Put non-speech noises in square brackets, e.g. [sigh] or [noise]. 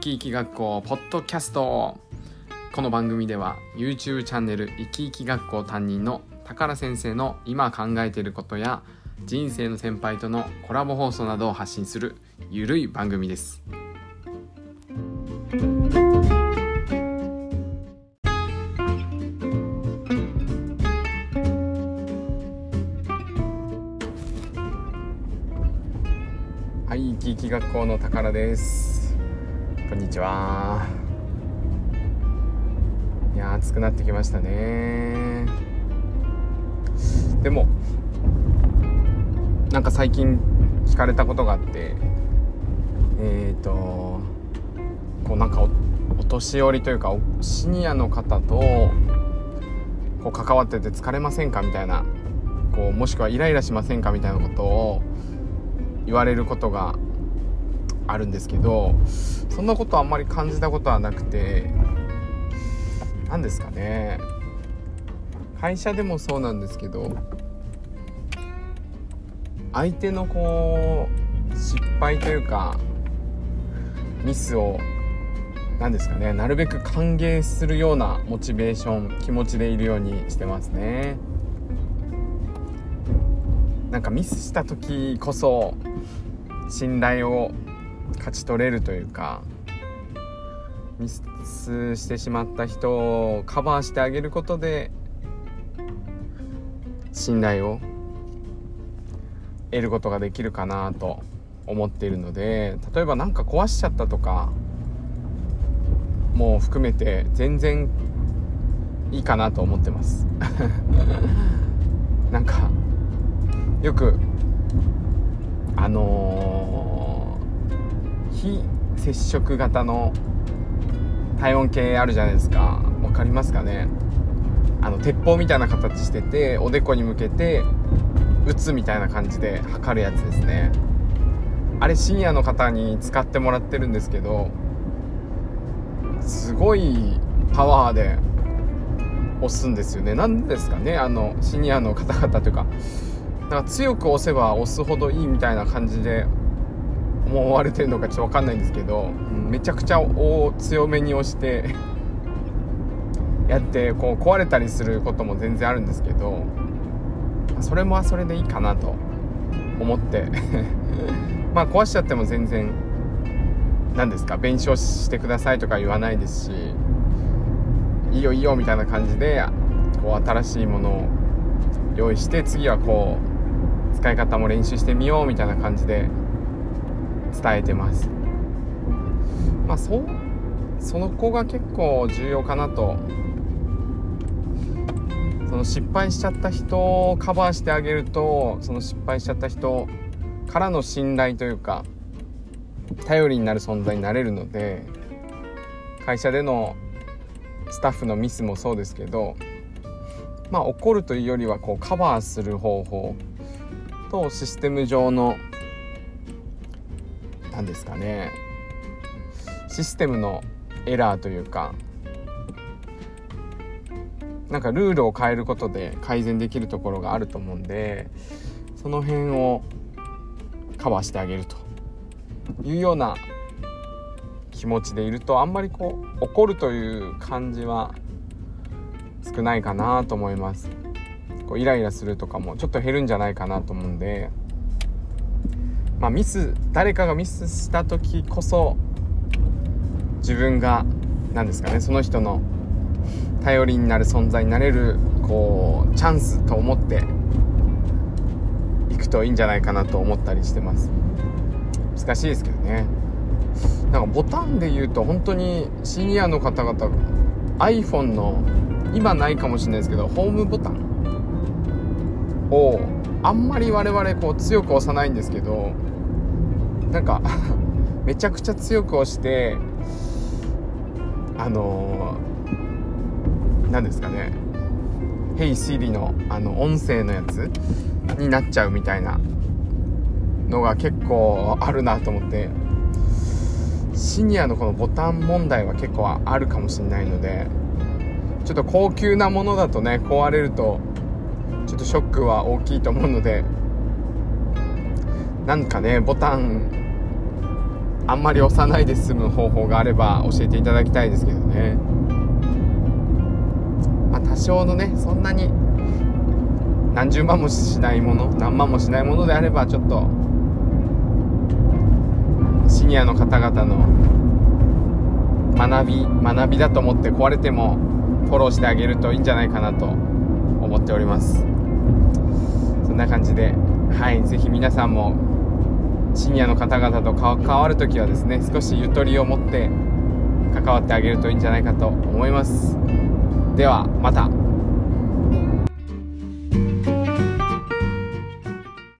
き生き学校ポッドキャスト。この番組では YouTube チャンネル生き生き学校担任の宝先生の今考えていることや人生の先輩とのコラボ放送などを発信するゆるい番組です。はい生き生き学校の宝です。こんにちは。いや暑くなってきましたね。でもなんか最近聞かれたことがあってえっ、ー、とこうなんかおお年寄りというかシニアの方とこう関わってて疲れませんかみたいなこうもしくはイライラしませんかみたいなことを言われることがあるんですけどそんなことあんまり感じたことはなくて何ですかね。会社でもそうなんですけど相手のこう失敗というかミスを何ですかねなるべく歓迎するようなモチベーション気持ちでいるようにしてますね。なんかミスした時こそ信頼を勝ち取れるというかミスしてしまった人をカバーしてあげることで信頼を得ることができるかなと思っているので例えば何か壊しちゃったとかも含めて全然いいかなと思ってます。[laughs] なんかよく非接触型の体温計あるじゃないですか。分かりますかね。あの鉄砲みたいな形してておでこに向けて打つみたいな感じで測るやつですね。あれシニアの方に使ってもらってるんですけどすごいパワーで押すんですよね。何ですかねあのシニアの方々というか。なんか強く押せば押すほどいいみたいな感じで思われてるのかちょっと分かんないんですけどめちゃくちゃ強めに押して [laughs] やってこう壊れたりすることも全然あるんですけどそれもそれでいいかなと思って。[laughs] まあ壊しちゃっても全然何ですか弁償してくださいとか言わないですしいいよいいよみたいな感じでこう新しいものを用意して次はこう使い方も練習してみようみたいな感じで伝えてます。まあそうその子が結構重要かなと。その失敗しちゃった人をカバーしてあげるとその失敗しちゃった人からの信頼というか頼りになる存在になれるので会社でのスタッフのミスもそうですけどまあ怒るというよりはこうカバーする方法とシステム上の何ですかね。システムのエラーというかなんかルールを変えることで改善できるところがあると思うんでその辺をカバーしてあげるというような気持ちでいるとあんまりこう怒るという感じは少ないかなと思います。こうイライラするとかもちょっと減るんじゃないかなと思うんでまあミス誰かがミスした時こそ自分が何ですかねその人の頼りになる存在になれるこうチャンスと思っていくといいんじゃないかなと思ったりしてます。難しいですけどね。なんかボタンで言うと本当にシニアの方々 iPhone の今ないかもしれないですけどホームボタンをあんまり我々こう強く押さないんですけどなんか [laughs] めちゃくちゃ強く押してあのー何ですかね「Hey Siri の」あの音声のやつになっちゃうみたいなのが結構あるなと思って。シニアのこのボタン問題は結構あるかもしれないのでちょっと高級なものだとね壊れるとちょっとショックは大きいと思うのでなんかねボタンあんまり押さないで済む方法があれば教えていただきたいですけどね。まあ多少のねそんなに何十万もしないもの何万もしないものであればちょっとシニアの方々の学び学びだと思って壊れてもフォローしてあげるといいんじゃないかなと思っております。そんな感じではい是非皆さんもシニアの方々と関わる時はですね少しゆとりを持って関わってあげるといいんじゃないかと思います。ではまた。